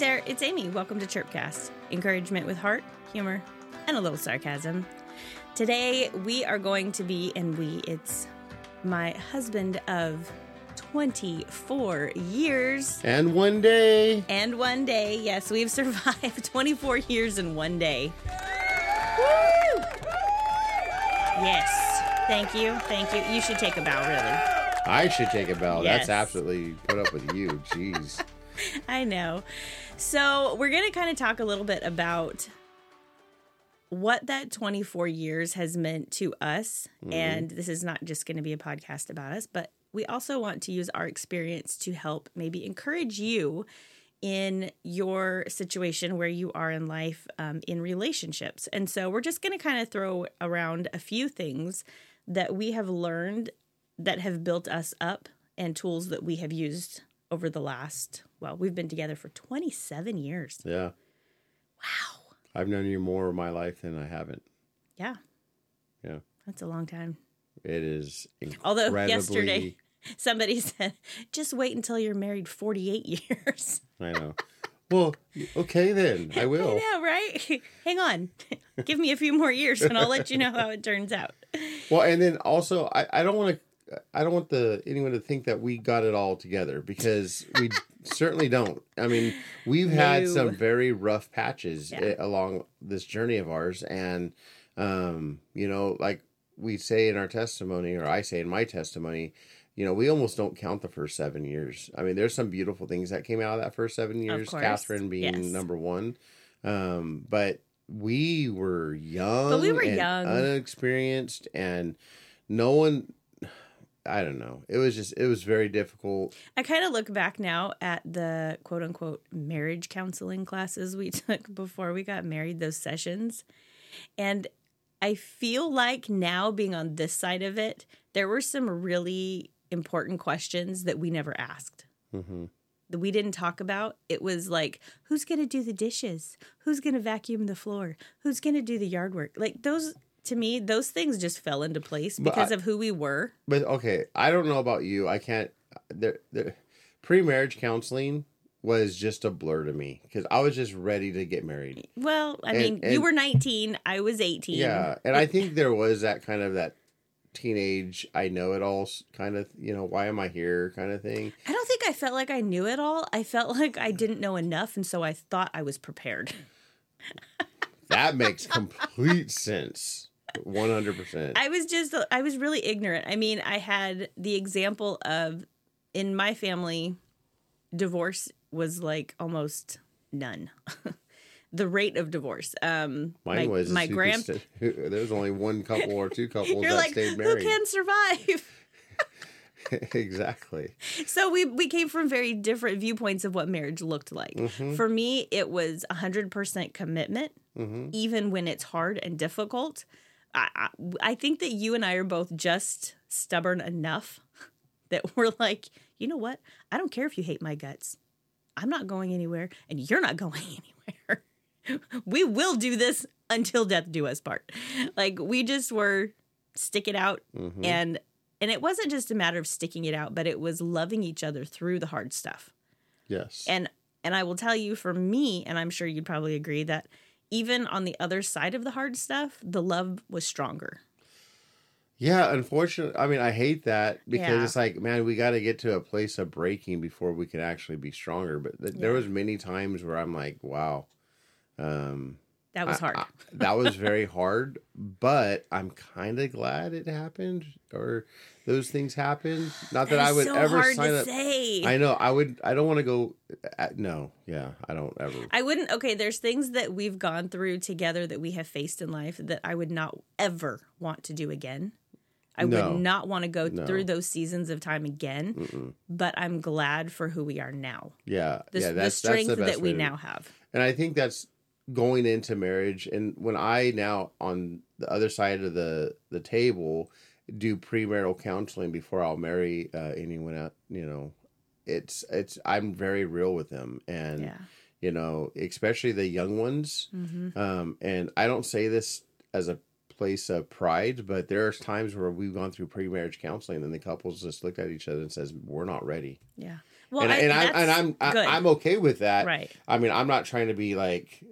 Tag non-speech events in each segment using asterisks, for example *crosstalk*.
Hey there, it's Amy. Welcome to Chirpcast. Encouragement with heart, humor, and a little sarcasm. Today we are going to be, and we, it's my husband of 24 years. And one day. And one day, yes, we've *laughs* survived 24 years in one day. Woo! Yes. Thank you. Thank you. You should take a bow, really. I should take a bow. Yes. That's absolutely put up with you. Jeez. *laughs* I know. So, we're going to kind of talk a little bit about what that 24 years has meant to us. And this is not just going to be a podcast about us, but we also want to use our experience to help maybe encourage you in your situation where you are in life um, in relationships. And so, we're just going to kind of throw around a few things that we have learned that have built us up and tools that we have used over the last, well, we've been together for 27 years. Yeah. Wow. I've known you more of my life than I haven't. Yeah, Yeah. that's a long time. It is Although yesterday *laughs* somebody said, just wait until you're married 48 years. I know. Well, okay then. I *laughs* will. I know, right? *laughs* Hang on. Give me a few more years and I'll let you know how it turns out. Well, and then also, I, I don't want to. I don't want the anyone to think that we got it all together because we certainly don't. I mean, we've had No. some very rough patches Yeah. eh, along this journey of ours, and um, you know, like we say in our testimony, or I say in my testimony, you know, we almost don't count the first seven years. I mean, there's some beautiful things that came out of that first seven years. Catherine being Yes. number one, um, but we were young, but we were and young. unexperienced, and no one. I don't know. It was just it was very difficult. I kind of look back now at the quote unquote marriage counseling classes we *laughs* took before we got married, those sessions. And I feel like now being on this side of it, there were some really important questions that we never asked. hmm that we didn't talk about. It was like, who's going to do the dishes? Who's going to vacuum the floor? Who's going to do the yard work? Like those, to me, those things just fell into place because I- of who we were. But okay, I don't know about you. I can't. There, there, pre-marriage counseling was just a blur to me because I was just ready to get married. Well, I And- mean, you were 19, I was 18. Yeah, and I think there was that kind of that teenage I know it all kind of you know why am I here kind of thing. I don't think I felt like I knew it all. I felt *laughs* like I didn't know enough. And so I thought I was prepared. *laughs* That makes complete sense. One hundred percent. I was just, I was really ignorant. I mean, I had the example of in my family, divorce was like almost none. *laughs* the rate of divorce. Um, Mine my, was my grand. st- *laughs* there was only one couple or two *laughs* couples You're that like, stayed married. who can survive? exactly. so we we came from very different viewpoints of what marriage looked like. Mhm. For me, it was hundred percent commitment, hmm even when it's hard and difficult. I, I think that you and I are both just stubborn enough *laughs* that we're like, you know what? I don't care if you hate my guts. I'm not going anywhere, and you're not *laughs* going anywhere. we will do this until death do us part. Like we just were stick it out hmm and and it wasn't just a matter of sticking it out but it was loving each other through the hard stuff yes. and and i will tell you for me and i'm sure you'd probably agree that even on the other side of the hard stuff the love was stronger Yeah, unfortunately, I mean, I hate that because Yeah. it's like, man, we got to get to a place of breaking before we can actually be stronger. But th- there was many times where I'm like, wow, um, that was hard I- that was very hard. But I'm kind of glad it happened or those things happened. Not that, That I would so ever sign up. say I know I would. I don't want to go. At, no, yeah, I don't ever. I wouldn't okay there's things that we've gone through together that we have faced in life that i would not ever want to do again i No. would not want to go No. through those seasons of time again Mm-mm. but i'm glad for who we are now Yeah, the, yeah, the that's strength that's the that we now have and I think that's going into marriage. And when I now on the other side of the the table do premarital counseling before I'll marry uh, anyone out, you know, it's it's I'm very real with them, and yeah you know, especially the young ones. hmm Um, and I don't say this as a place of pride, but there's times where we've gone through pre-marriage counseling and the couples just looked at each other and says, "We're not ready." Yeah. Well, and, I, and, I, and I'm I, good. I'm okay with that. right. I mean, I'm not trying to be like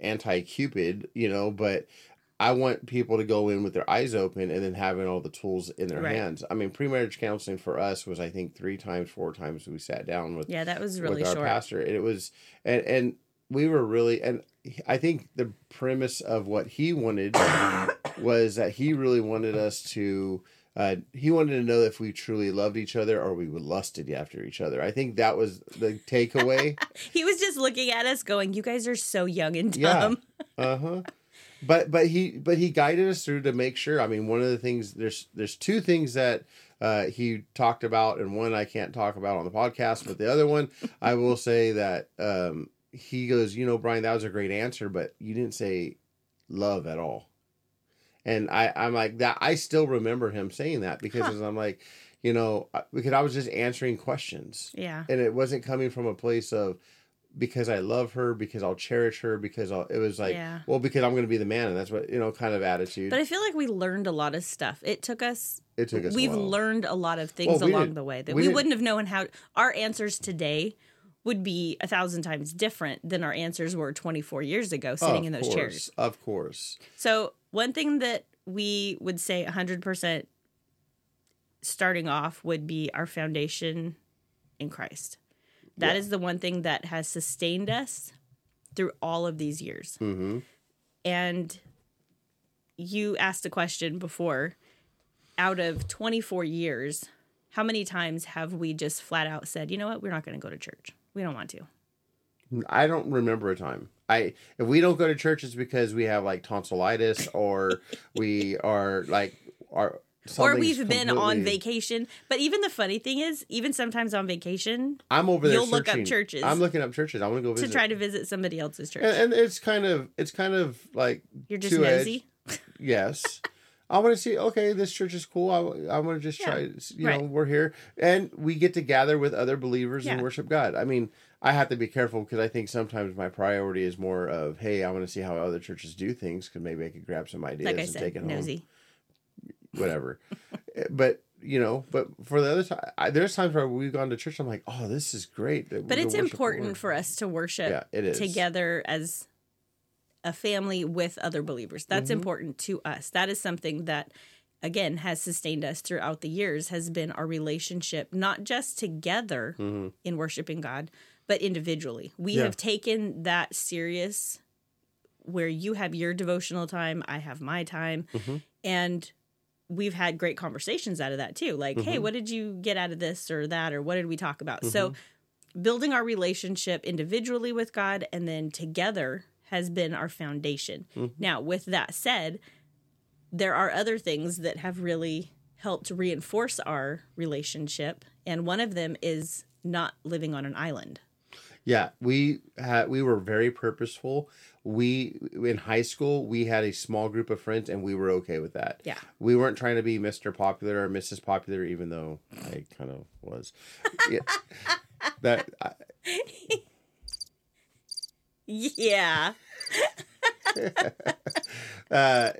anti Cupid, you know, but I want people to go in with their eyes open and then having all the tools in their Right. hands. I mean, pre-marriage counseling for us was I think three times, four times we sat down with Yeah, that was really with our short. pastor, and it was and and we were really and I think the premise of what he wanted was that he really wanted us to. Uh, he wanted to know if we truly loved each other or we lusted after each other. I think that was the takeaway. *laughs* He was just looking at us, going, "You guys are so young and dumb." Yeah. dumb." *laughs* Uh huh. But but he but he guided us through to make sure. I mean, one of the things there's there's two things that uh, he talked about, and one I can't talk about on the podcast, but the other one I will *laughs* say that um, he goes, you know, Brian, that was a great answer, but you didn't say love at all. And I I'm like that. I still remember him saying that because I'm like, you know, because I was just answering questions Yeah. and it wasn't coming from a place of because I love her, because I'll cherish her, because I'll, it was like, Yeah. well, because I'm going to be the man, and that's what you know, kind of attitude. But I feel like we learned a lot of stuff. It took us. it took us. We've learned a lot of things Well, we along the way that we we, wouldn't have known how. Our answers today would be a thousand times different than our answers were 24 years ago, sitting Of in those course, chairs. Of course, So one thing that we would say 100% starting off would be our foundation in Christ. That is Yeah. the one thing that has sustained us through all of these years. hmm And you asked a question before out of 24 years, how many times have we just flat out said, you know what, we're not going to go to church? We don't want to. I don't remember a time. I if we don't go to church, it's because we have like tonsillitis, or we are like are. or we've been on vacation. But even the funny thing is, even sometimes on vacation, I'm over there. You'll look up churches. I'm looking up churches. I want to go to try to visit somebody else's church. and, and it's kind of it's kind of like You're just nosy. yes *laughs* i want to see okay this church is cool i, I want to just Yeah, try you know we're here. And we get to gather with other believers and worship god. I mean i have to be careful because i think sometimes my priority is more of hey i want to see how other churches do things because maybe i could grab some ideas Like I and take said, it home. whatever. Eh, but you know but for the other time I, there's times where we've gone to church i'm like oh this is great that But it's important for us to worship yeah it is. together as a family with other believers. That's Mhm. important to us. That is something that again has sustained us throughout the years has been our relationship not just together Mhm. in worshiping God, but individually. We Yeah. have taken that serious where you have your devotional time, I have my time, Mhm. and we've had great conversations out of that too. Like, hey, Mhm. what did you get out of this or that or what did we talk about? So Mm-hmm. building our relationship individually with God and then together has been our foundation. Mhm. Now, with that said, there are other things that have really helped reinforce our relationship, and one of them is not living on an island. Yeah, we had we were very purposeful. We in high school we had a small group of friends and we were okay with that. Yeah. We weren't trying to be Mr. Popular or Mrs. Popular even though I kind of was. *laughs* Yeah. that I, *laughs* Yeah. *laughs* uh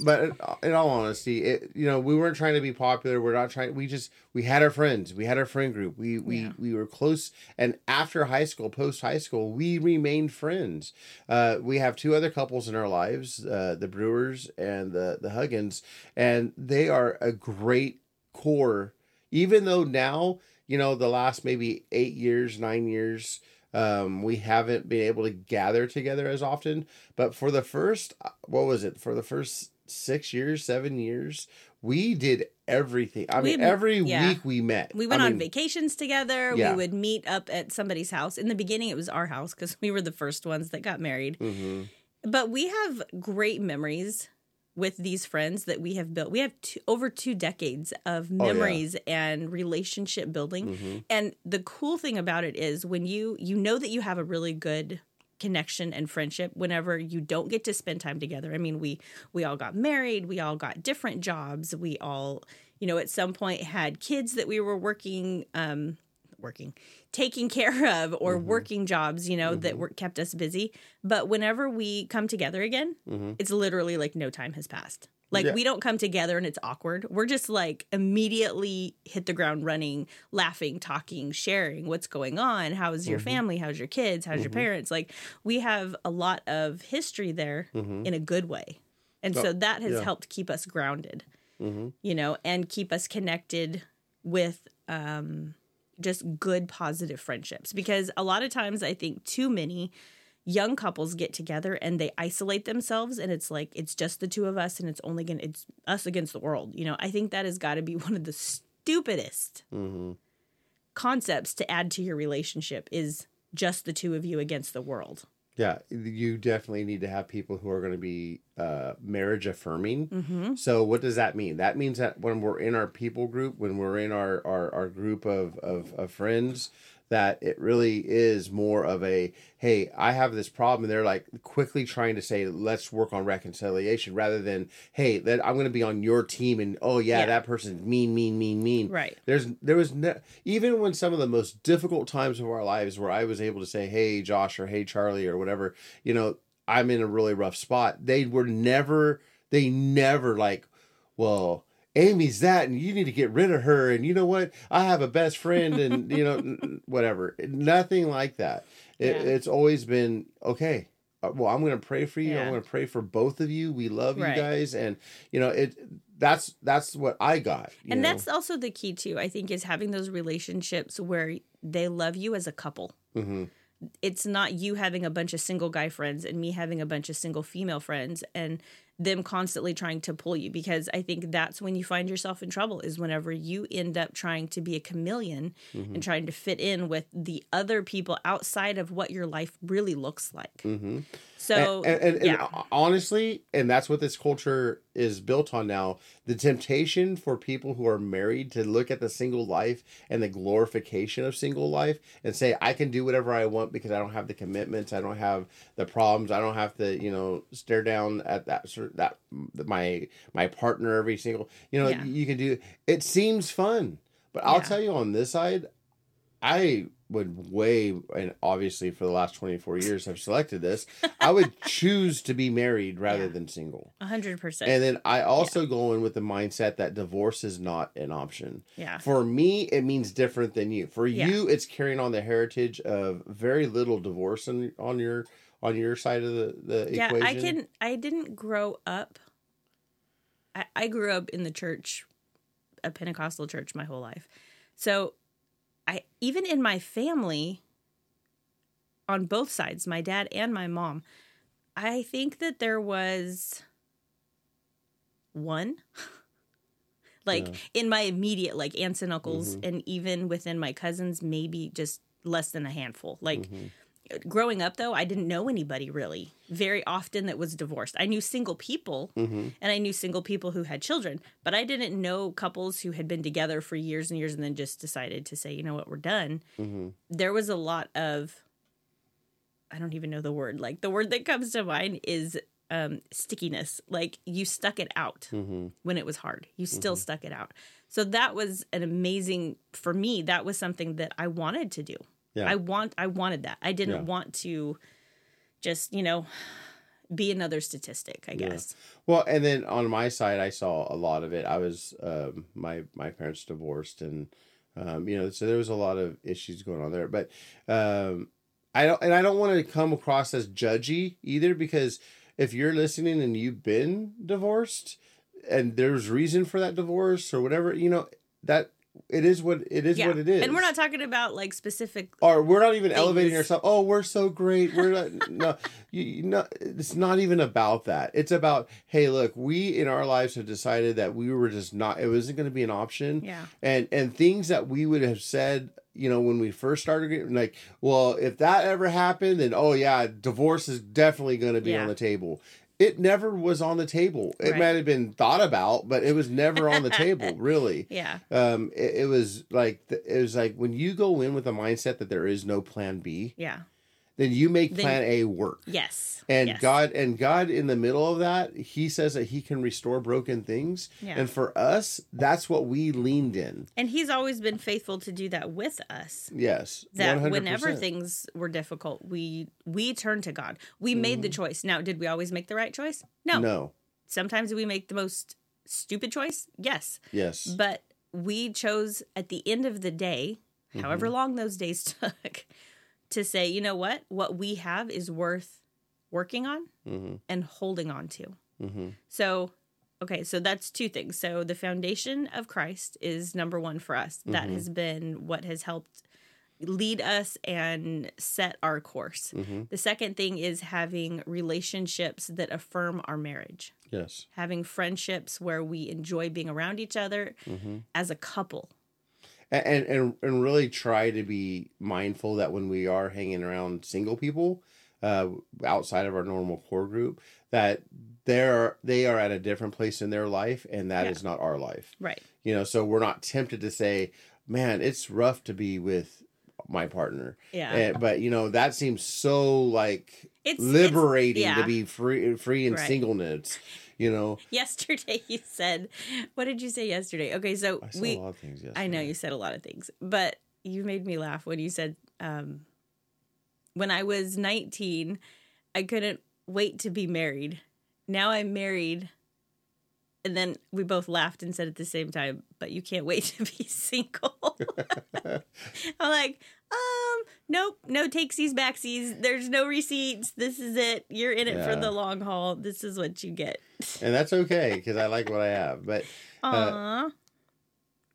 but in, all honesty, it you know, we weren't trying to be popular. We're not trying we just we had our friends. We had our friend group. We we Yeah. we were close and after high school, post high school, we remained friends. Uh we have two other couples in our lives, uh the Brewers and the the Huggins, and they are a great core even though now, you know, the last maybe 8 years, 9 years um, we haven't been able to gather together as often, but for the first, uh, what was it? For the first six years, seven years, we did everything. I mean, We- every yeah. week we met. We went I on mean, vacations together. Yeah. We would meet up at somebody's house. In the beginning, it was our house because *laughs* we were the first ones that got married. mhm. But we have great memories with these friends that we have built. We have two, over two decades of Oh, yeah. memories and relationship building. Mhm. And the cool thing about it is when you you know that you have a really good connection and friendship whenever you don't get to spend time together. I mean, we we all got married, we all got different jobs, we all, you know, at some point had kids that we were working um working, taking *laughs* care of, or mm-hmm. working jobs, you know, that mm-hmm. were kept us busy. But whenever we come together again, mm-hmm. it's literally like no time has passed. Like Yeah. we don't come together and it's awkward. We're just like immediately hit the ground running, laughing, talking, sharing what's going on. How's your family? How's your kids? How's your parents? Like we have a lot of history there in a good way. And so oh, that has yeah. helped keep us grounded, you know, and keep us connected with um, just good, positive friendships. Because a lot of times I think too many young couples get together and they isolate themselves and it's like it's just the two of us and it's only gonna it's us against the world you know i think that has got to be *laughs* one of the stupidest Mm-hmm. concepts to add to your relationship is just the two of you against the world Yeah, you definitely need to have people who are going to be uh, marriage affirming. mm-hmm. So, what does that mean? That means that when we're in our people group, when we're in our our, our group of, of of friends, that it really is more of a hey, I have this problem, and they're like quickly trying to say, let's work on reconciliation, rather than hey, that I'm going to be on your team, and oh yeah, Yeah. that person's mean, mean, mean, mean. right There's there was ne- even when some of the most difficult times of our lives where I was able to say, "Hey, Josh," or "Hey, Charlie," or whatever, you know, I'm in a really rough spot. They were never, they never like, well. Amy's that, and you need to get rid of her. And you know what? I have a best friend, and *laughs* you know, whatever. Nothing like that. It, Yeah. It's always been okay. uh, Well, I'm going to pray for you. Yeah. I'm going to pray for both of you. We love Right. you guys, and you know, it. That's that's what I got. and know? that's also the key too i think is having those relationships where they love you as a couple Mhm. it's not you having a bunch of single guy friends and me having a bunch of single female friends and them constantly trying to pull you because I think that's when you find yourself in trouble is whenever you end up trying to be a chameleon Mm-hmm. and trying to fit in with the other people outside of what your life really looks like. Mm-hmm. So and, and, and yeah. honestly, and that's what this culture is built on now. The temptation for people who are married to look at the single life and the glorification of single life and say, "I can do whatever I want because I don't have the commitments, I don't have the problems, I don't have to, you know, stare down at that sort that my my partner every single, you know, Yeah. you can do. It seems fun, but I'll Yeah. tell you on this side, I would way and obviously for the last 24 years I've selected this I would *laughs* choose to be married rather Yeah. than single. a hundred percent. And then I also go in with the mindset that divorce is not an option. Yeah. For me, it means different than you. For Yeah. you, it's carrying on the heritage of very little divorce on, on your on your side of the, the yeah, equation. I can I didn't grow up I, I grew up in the church, a Pentecostal church my whole life. So I even in my family on both sides, my dad and my mom, I think that there was one *laughs* like Yeah. in my immediate like aunts and uncles and even within my cousins maybe just less than a handful like Mhm. Growing up though i didn't know anybody really very often that was divorced i knew single people Mhm. and i knew single people who had children but i didn't know couples who had been together for years and years and then just decided to say you know what we're done Mhm. there was a lot of i don't even know the word like the word that comes to mind is um stickiness like you stuck it out Mhm. when it was hard. You still Mm-hmm. stuck it out. So that was an amazing for me. That was something that I wanted to do. Yeah. I want I wanted that. I didn't Yeah. want to just, you know, be another statistic, I Yeah. guess. Well, and then on my side, I saw a lot of it. I was um, my my parents divorced, and um, you know, so there was a lot of issues going on there. But um, I don't, and I don't want to come across as judgy either, because if you're listening and you've been divorced, and there's reason for that divorce or whatever, you know, that it is what it is yeah. what it is. And we're not talking about like specific or we're not even elevating things. ourselves. Oh, we're so great. We're not. *laughs* no, you, you know, it's not even about that. It's about hey, look, we in our lives have decided that we were just not. It wasn't going to be an option. Yeah. And and things that we would have said, you know, when we first started, getting- like, well, if that ever happened, then oh yeah, divorce is definitely going to be Yeah. on the table. It never was on the table. It Right. might have been thought about, but it was never on the table, *laughs* really Yeah. um it, it was like it was like when you go in with a mindset that there is no plan b Yeah. Then you make Then- plan A work. Yes. And yes. God and God in the middle of that, he says that he can restore broken things. Yeah. And for us, that's what we leaned in. And he's always been faithful to do that with us. Yes. That 100%. whenever things were difficult, we we turned to God. We made the choice. Now, did we always make the right choice? No. Mm-hmm. No. Sometimes we make the most stupid choice. Yes. Yes. But we chose at the end of the day, however Mm-hmm. long those days *laughs* took, to say, you know what? What we have is worth working on Mm-hmm. and holding on to. Mm-hmm. So, okay, so that's two things. So, the foundation of Christ is number one for us. That Mhm. has been what has helped lead us and set our course. Mm-hmm. The second thing is having relationships that affirm our marriage, Yes. having friendships where we enjoy being around each other Mm-hmm. as a couple. And, and and really try to be mindful that when we are hanging around single people uh, outside of our normal core group, that they're they are at a different place in their life, and that is Yeah. not our life. Right. You know, so we're not tempted to say, "Man, it's rough to be with my partner," Yeah. Eh, but you know that seems so like It's liberating it's- to be free free in Right. singleness. You know, *laughs* Yesterday you said, what did you say yesterday? Okay, so I we a lot of things. Yesterday. I know you said a lot of things, but you made me laugh when you said, um, when I was 19, I couldn't wait to be married. Now I'm married. And then we both laughed and said at the same time, but you can't wait *laughs* to be single. *laughs* I'm like, um, nope, no takesies, backsies. There's no receipts. This is it. You're in it for the long haul. This is what you get. *laughs* and that's okay because I like what I have. But Aw.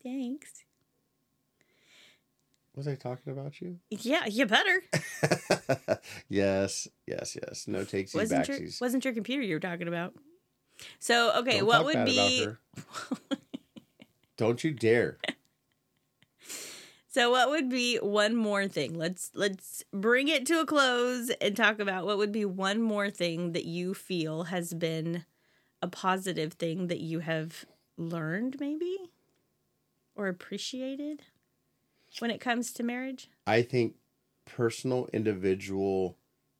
Thanks. was I talking about you? Yeah, you better. *laughs* yes, yes, yes. No takesies, wasn't your backsies. wasn't your computer you were talking about. So okay, Don't what would be. *laughs* Don't you dare. So what would be one more thing? Let's let's bring it to a close and talk about what would be one more thing that you feel has been a positive thing that you have learned maybe or appreciated when it comes to marriage? I think personal individual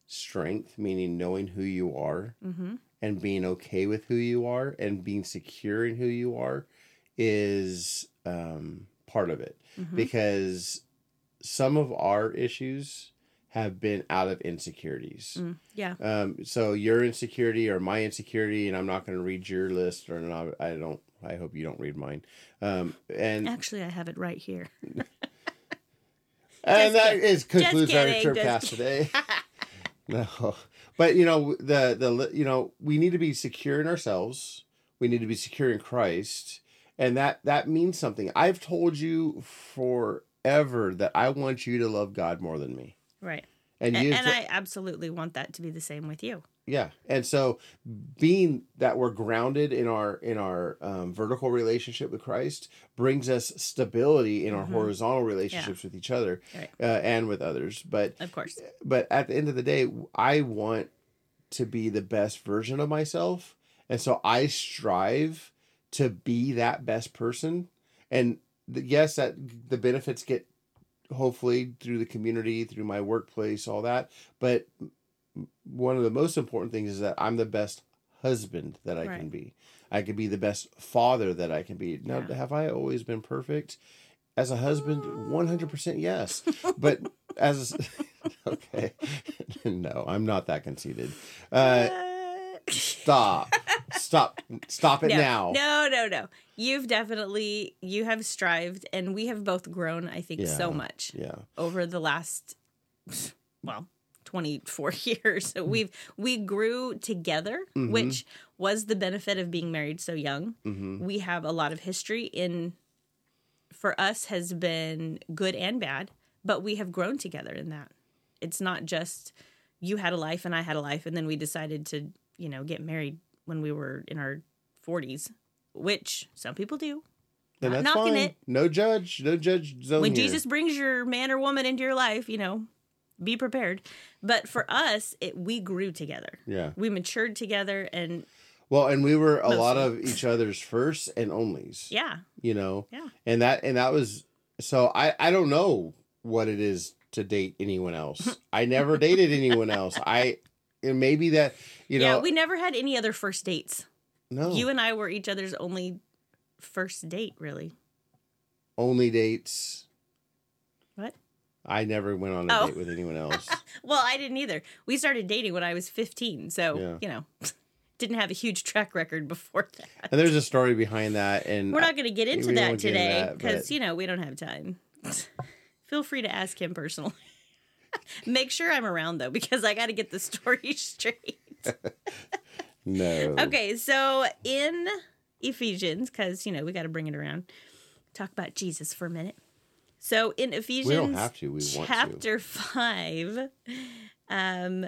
strength, meaning knowing who you are Mhm. and being okay with who you are and being secure in who you are is um, part of it Mhm. because some of our issues have been out of insecurities. Mm, yeah. Um, so your insecurity or my insecurity, and I'm not going to read your list, or not, I don't. I hope you don't read mine. Um, and Actually, I have it right here. *laughs* and that kidding. is concludes our kidding, trip just cast today. *laughs* *laughs* no, but you know the the you know we need to be secure in ourselves. We need to be secure in Christ, and that that means something. I've told you forever that I want you to love God more than me, Right. and, And, you and I absolutely want that to be the same with you. Yeah, and so being that we're grounded in our in our um, vertical relationship with Christ brings us stability in our Mhm. horizontal relationships with each other Right. uh, and with others. But Of course. but at the end of the day, I want to be the best version of myself, and so I strive to be that best person. And the, yes, that the benefits get hopefully through the community, through my workplace, all that. But one of the most important things is that I'm the best husband that I can be. I can be the best father that I can be. Now, Yeah. have I always been perfect? As a husband, 100% yes. *laughs* But as *laughs* okay, *laughs* no, I'm not that conceited. Uh, stop, stop, stop it no, now. No, no, no. You've definitely you have strived and we have both grown, I think, so much Yeah, over the last well, 24 *laughs* years. So we've we grew together, Mhm. which was the benefit of being married so young. hmm We have a lot of history in for us has been good and bad, but we have grown together in that. It's not just you had a life and I had a life and then we decided to, you know, get married when we were in our 40s, which some people do. and Not that's knocking fine. it. No judge, no judge zone when here. Jesus brings your man or woman into your life, you know, be prepared. But for us, it we grew together. yeah. We matured together and Well, and we were a lot of each other's firsts and onlys. yeah, You know. Yeah. And that and that was so I I don't know what it is to date anyone else. *laughs* I never dated anyone else. I and maybe that you know. yeah, we never had any other first dates. no You and I were each other's only first date, really. only dates. What? I never went on a Oh. date with anyone else. *laughs* Well, I didn't either. We started dating when I was 15, so, Yeah. you know, *laughs* didn't have a huge track record before *laughs* that. and there's a story behind that, and We're not going to get into that won't get into today because, but- you know, we don't have time. Feel free to ask him personally. Make sure I'm around, though, because I got to get the story *laughs* straight. *laughs* no. Okay, so in Ephesians, because, you know, we got to bring it around, talk about Jesus for a minute. So in Ephesians we don't have to. We want to. chapter 5 um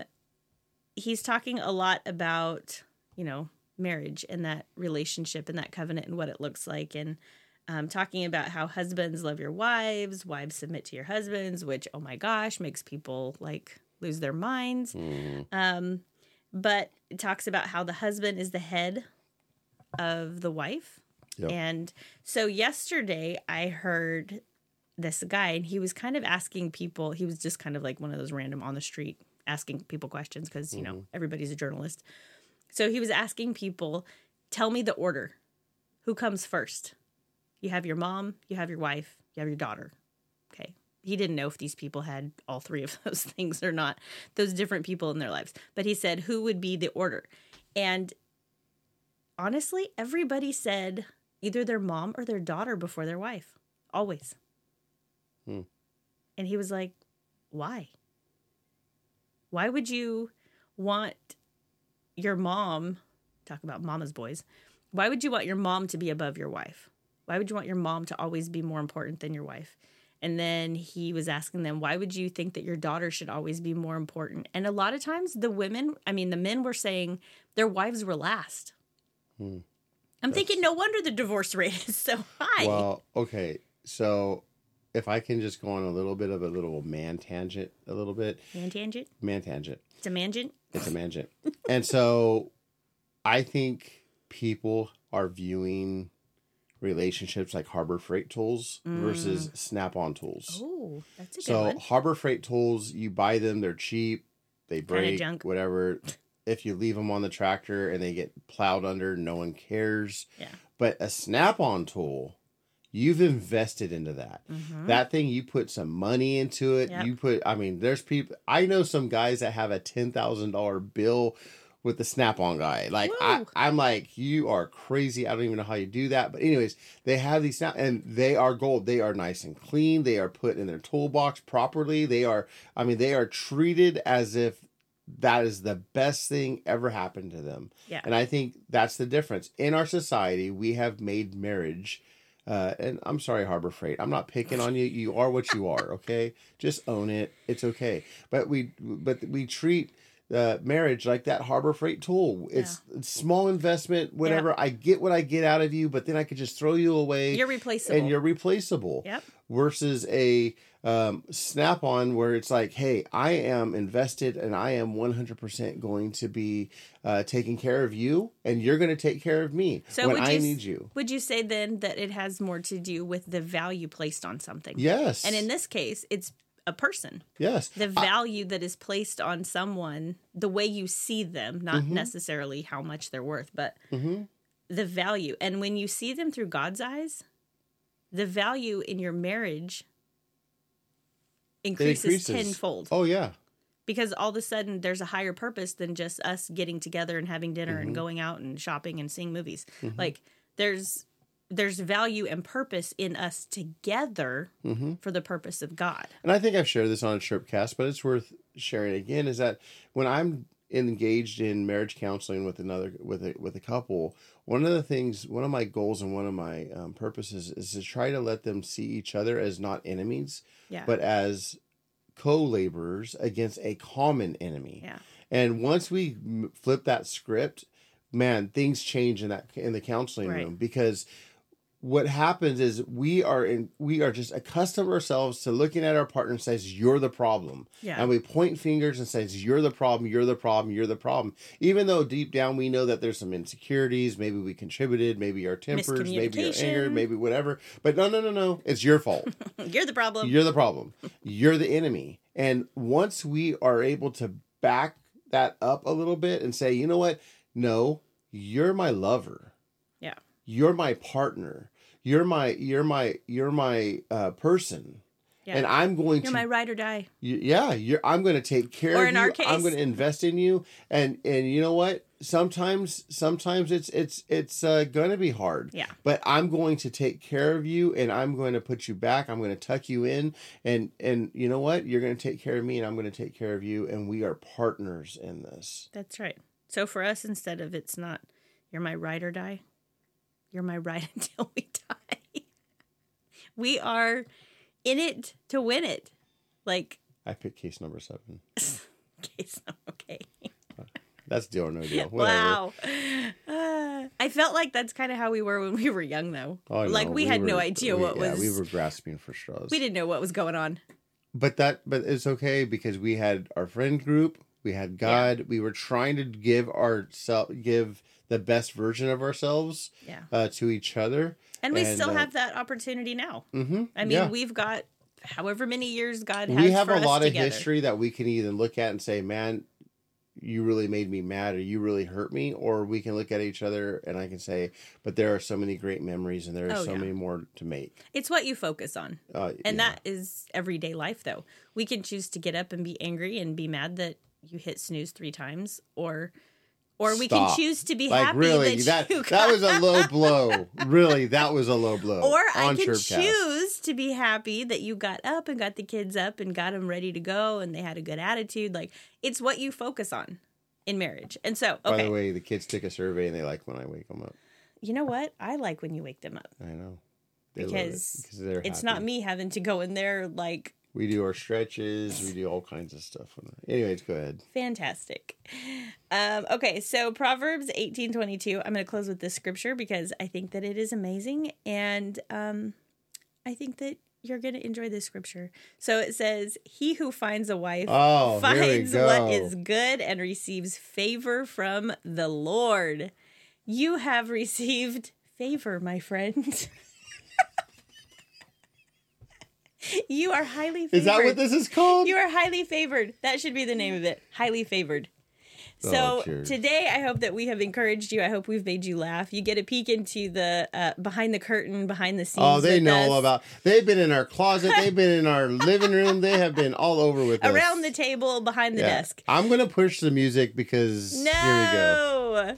he's talking a lot about you know marriage and that relationship and that covenant and what it looks like and um, talking about how husbands love your wives wives submit to your husbands which oh my gosh makes people like lose their minds. Mhm. um but it talks about how the husband is the head of the wife. Yep. and so yesterday i heard this guy and he was kind of asking people he was just kind of like one of those random on the street asking people questions because you know everybody's a journalist. So he was asking people tell me the order. Who comes first you have your mom you have your wife you have your daughter. Okay. He didn't know if these people had all three of *laughs* those things or not those different people in their lives. But he said who would be the order? And honestly everybody said either their mom or their daughter before their wife always. Hmm. and he was like why? Why would you want your mom talk about mama's boys why would you want your mom to be above your wife why would you want your mom to always be more important than your wife and then he was asking them why would you think that your daughter should always be more important and a lot of times the women i mean the men were saying their wives were last Hmm. i'm thinking no wonder the divorce *laughs* rate is so high Well, okay. So if I can just go on a little bit of a little man tangent, a little bit man tangent man tangent. it's a mangent It's a mangent. and so I think people are viewing relationships like Harbor Freight tools versus Snap on tools. oh that's a good so one Harbor Freight tools, you buy them, they're cheap, they break, junk. whatever. If you leave them on the tractor and they get plowed under, no one cares. Yeah. But a Snap-on tool, you've invested into that. Mhm. That thing, you put some money into it. Yep. You put, I mean, there's people. I know some guys that have a ten thousand dollar bill with the Snap-on guy. Like I, i'm like, you are crazy. I don't even know how you do that. But anyways, they have these snap, and they are gold. They are nice and clean. They are put in their toolbox properly. They are, I mean, they are treated as if that is the best thing ever happened to them. Yeah. And I think that's the difference. In our society, we have made marriage, uh, and I'm sorry, Harbor Freight. I'm not picking on you. You are what you are, okay? Just own it. It's okay. But we but we treat uh, marriage like that Harbor Freight tool. It's, it's small investment, whatever. I get what I get out of you, but then I could just throw you away you're replaceable and you're replaceable yep versus a um, snap on where it's like, hey, I am invested and I am 100% going to be uh, taking care of you and you're going to take care of me So when I you need you. Would you say then that it has more to do with the value placed on something? Yes. And in this case, it's a person. yes. The value that is placed on someone, the way you see them, not Mm-hmm. necessarily how much they're worth, but hmm the value. And when you see them through God's eyes, the value in your marriage increases, increases. tenfold Oh, yeah. because all of a sudden there's a higher purpose than just us getting together and having dinner Mm-hmm. and going out and shopping and seeing movies. Like there's there's value and purpose in us together hmm for the purpose of God. and I think I've shared this on a Chirpcast, but it's worth sharing again. Is that when I'm engaged in marriage counseling with another with a with a couple, one of the things, one of my goals and one of my um, purposes is to try to let them see each other as not enemies, Yeah. but as co-laborers against a common enemy. yeah. And once we flip that script, man, things change in that in the counseling Right. room because what happens is we are in we are just accustomed ourselves to looking at our partner and says you're the problem Yeah. and we point fingers and says you're the problem you're the problem you're the problem even though deep down we know that there's some insecurities maybe we contributed maybe our tempers maybe our anger maybe whatever but no no no no it's your fault *laughs* You're the problem. you're the problem. You're the enemy. And once we are able to back that up a little bit and say, you know what? No, you're my lover. Yeah. You're my partner. You're my you're my you're my uh, person. Yeah. And I'm going to You're to my ride or die. y- yeah, you're I'm going to take care Or of in you. our I'm going to invest in you and and you know what? Sometimes sometimes it's it's it's uh, going to be hard Yeah. but I'm going to take care of you and I'm going to put you back. I'm going to tuck you in and and you know what? You're going to take care of me and I'm going to take care of you and we are partners in this. That's right. So for us, instead of it's not, you're my ride or die, you're my ride *laughs* until we die. we are in it to win it. Like, I picked case number 7. *laughs* okay, so, okay. That's deal or no deal. *laughs* Whatever. Wow. Uh, I felt like that's kind of how we were when we were young, though. Oh, like, no, we, had no idea we- what yeah, was. we were grasping for straws. we didn't know what was going on. But that but it's okay because we had our friend group, we had God, we were trying to give ourselves give the best version of ourselves Yeah. uh, to each other. And we And, still uh, have that opportunity now. Mhm. I mean, Yeah. we've got however many years God has we have a lot of together. history that we can either look at and say man you really made me mad or you really hurt me or we can look at each other and i can say but there are so many great memories and there are Oh, so yeah. many more to make It's what you focus on. uh, And yeah. that is everyday life, though. We can choose to get up and be angry and be mad that you hit snooze three times, or or we can choose to be like happy really that, that you that, was a low blow *laughs* really that was a low blow Or I can choose to be happy that you got up and got the kids up and got them ready to go and they had a good attitude. Like it's what you focus on in marriage. And so, by the way the kids take a survey and they like when i wake them up you know what? I like when you wake them up i know They love it because because it's happy. not me having to go in there like we do our stretches we do all kinds of stuff anyways go ahead Fantastic. Um, okay, so Proverbs eighteen twenty two. I'm going to close with this scripture because I think that it is amazing, and um, I think that you're going to enjoy this scripture. So it says, "He who finds a wife oh finds what is good and receives favor from the Lord." You have received favor, my friend. *laughs* you are highly favored. is that what this is called You are highly favored. That should be the name of it. Highly favored. So Oh, today, I hope that we have encouraged you. I hope we've made you laugh. You get a peek into the uh, behind the curtain, behind the scenes. Oh, they know us, all about. They've been in our closet. They've been in our *laughs* living room. They have been all over with us. around the table, behind the Yeah. desk. I'm gonna push the music because No. here we go.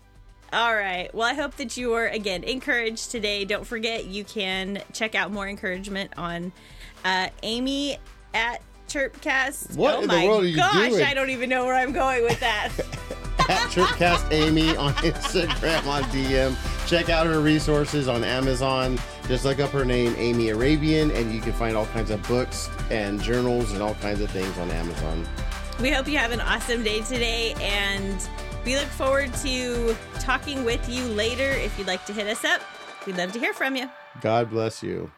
All right. Well, I hope that you were again encouraged today. Don't forget you can check out more encouragement on uh, Amy at Chirpcast. What oh in the world are you gosh, doing? I don't even know where I'm going with that. *laughs* At Chirpcast Amy on *laughs* Instagram on DM. Check out her resources on Amazon. Just look up her name, Amy Arabian, and you can find all kinds of books and journals and all kinds of things on Amazon. We hope you have an awesome day today, and we look forward to talking with you later. If you'd like to hit us up, we'd love to hear from you. God bless you.